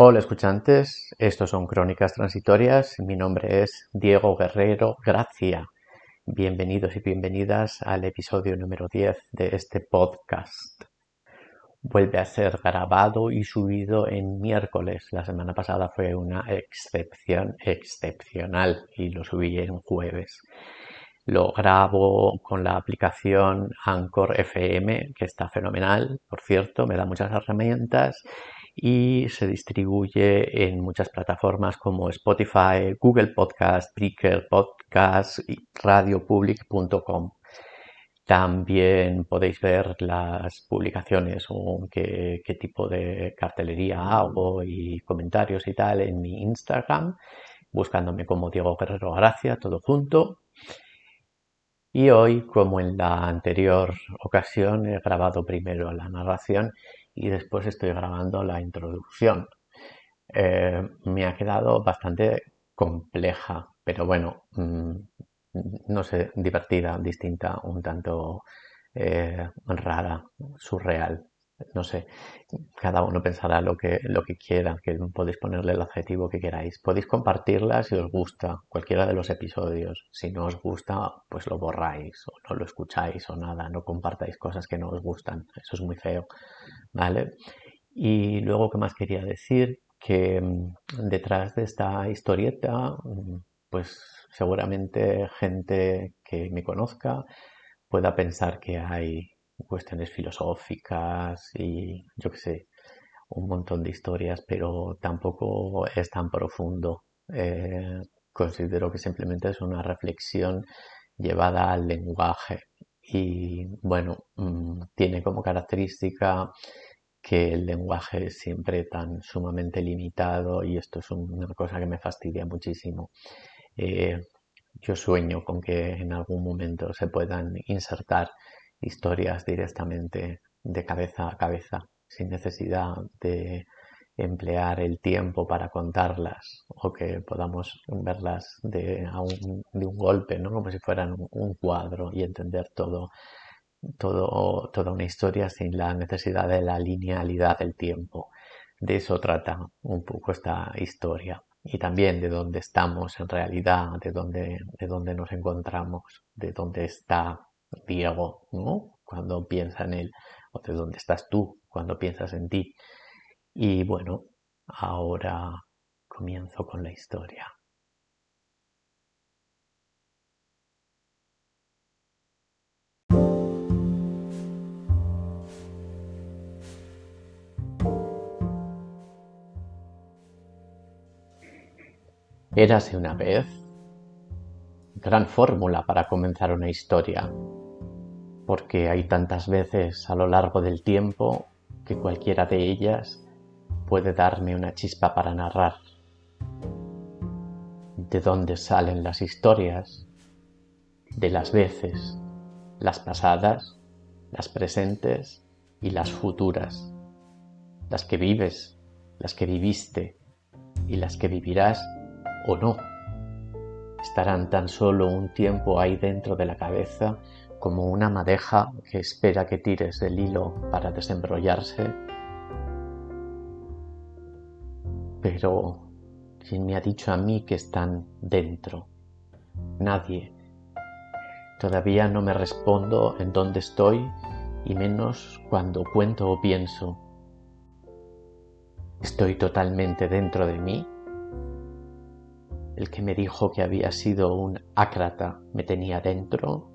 Hola escuchantes, estos son Crónicas Transitorias, mi nombre es Diego Guerrero Gracia. Bienvenidos y bienvenidas al episodio número 10 de este podcast. Vuelve a ser grabado y subido en miércoles. La semana pasada fue una excepción excepcional y lo subí en jueves. Lo grabo con la aplicación Anchor FM, que está fenomenal, por cierto, me da muchas herramientas y se distribuye en muchas plataformas como Spotify, Google Podcast, Breaker Podcast y radiopublic.com. También podéis ver las publicaciones o qué, qué, tipo de cartelería hago y comentarios y tal en mi Instagram, buscándome como Diego Guerrero Gracia, todo junto. Y hoy, como en la anterior ocasión, he grabado primero la narración y después estoy grabando la introducción. Eh, me ha quedado bastante compleja, pero bueno, mm, no sé, divertida, distinta, un tanto eh, rara, surreal. No sé, cada uno pensará lo que, lo que quiera, que podéis ponerle el adjetivo que queráis. Podéis compartirla si os gusta, cualquiera de los episodios. Si no os gusta, pues lo borráis no lo escucháis o nada, no compartáis cosas que no os gustan. Eso es muy feo. ¿vale? Y luego, ¿qué más quería decir? Que mm, detrás de esta historieta, mm, pues seguramente gente que me conozca pueda pensar que hay cuestiones filosóficas y yo qué sé, un montón de historias, pero tampoco es tan profundo. Eh, considero que simplemente es una reflexión llevada al lenguaje y bueno, mm, tiene como característica que el lenguaje es siempre tan sumamente limitado y esto es una cosa que me fastidia muchísimo. Eh, yo sueño con que en algún momento se puedan insertar historias directamente de cabeza a cabeza, sin necesidad de emplear el tiempo para contarlas o que podamos verlas de, un, golpe, ¿no? como si fueran un, cuadro y entender todo, toda una historia sin la necesidad de la linealidad del tiempo. De eso trata un poco esta historia y también de dónde estamos en realidad, de dónde, de dónde nos encontramos, de dónde está Diego, ¿no? Cuando piensa en él, o de dónde estás tú cuando piensas en ti. Y bueno, ahora comienzo con la historia. Érase una vez gran fórmula para comenzar una historia, porque hay tantas veces a lo largo del tiempo que cualquiera de ellas puede darme una chispa para narrar. ¿De dónde salen las historias? De las veces, las pasadas, las presentes y las futuras, las que vives, las que viviste y las que vivirás o no. Estarán tan solo un tiempo ahí dentro de la cabeza como una madeja que espera que tires del hilo para desembrollarse pero, ¿quién me ha dicho a mí que están dentro? Nadie. Todavía no me respondo en dónde estoy y menos cuando cuento o pienso. ¿Estoy totalmente dentro de mí? El que me dijo que había sido un ácrata me tenía dentro.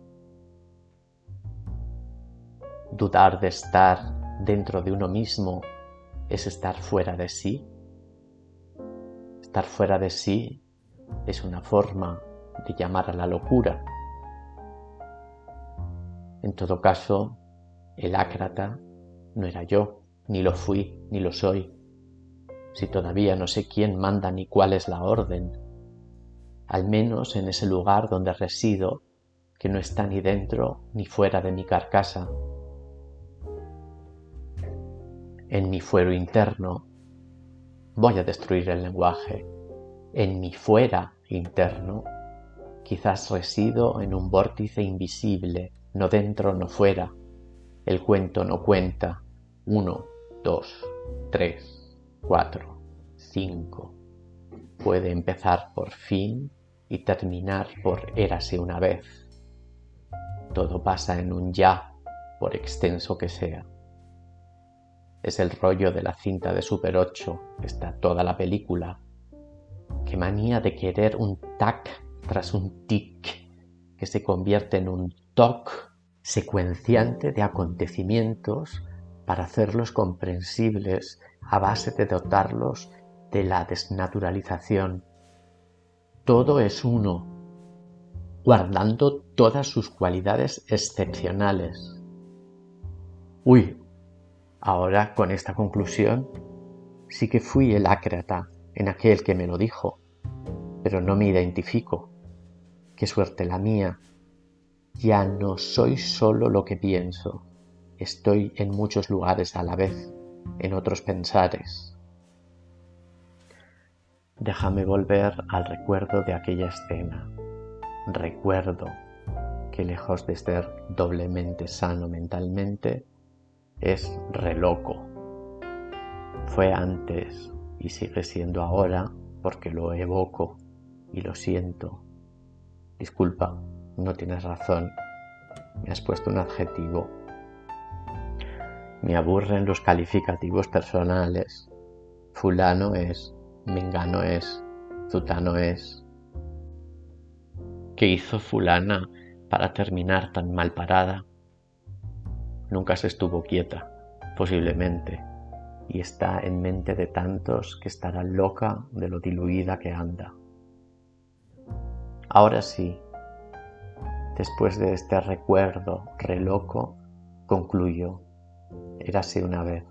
Dudar de estar dentro de uno mismo es estar fuera de sí. Estar fuera de sí es una forma de llamar a la locura. En todo caso, el ácrata no era yo, ni lo fui, ni lo soy. Si todavía no sé quién manda ni cuál es la orden, al menos en ese lugar donde resido, que no está ni dentro ni fuera de mi carcasa. En mi fuero interno voy a destruir el lenguaje. En mi fuera interno, quizás resido en un vórtice invisible, no dentro, no fuera. El cuento no cuenta. Uno, dos, tres, cuatro, 5. Puede empezar por fin y terminar por érase una vez. Todo pasa en un ya, por extenso que sea. Es el rollo de la cinta de Super 8, está toda la película. Qué manía de querer un tac tras un tic, que se convierte en un toc secuenciante de acontecimientos para hacerlos comprensibles a base de dotarlos de la desnaturalización. Todo es uno, guardando todas sus cualidades excepcionales. Uy, ahora con esta conclusión sí que fui el ácrata en aquel que me lo dijo, pero no me identifico. Qué suerte la mía. Ya no soy solo lo que pienso, estoy en muchos lugares a la vez, en otros pensares. Déjame volver al recuerdo de aquella escena. Recuerdo que lejos de ser doblemente sano mentalmente, es reloco. Fue antes y sigue siendo ahora porque lo evoco y lo siento. Disculpa, no tienes razón. Me has puesto un adjetivo. Me aburren los calificativos personales. Fulano es, Mengano es, Zutano es. ¿Qué hizo fulana para terminar tan mal parada? Nunca se estuvo quieta, posiblemente, y está en mente de tantos que estará loca de lo diluida que anda. Ahora sí, después de este recuerdo reloco, concluyo, érase una vez.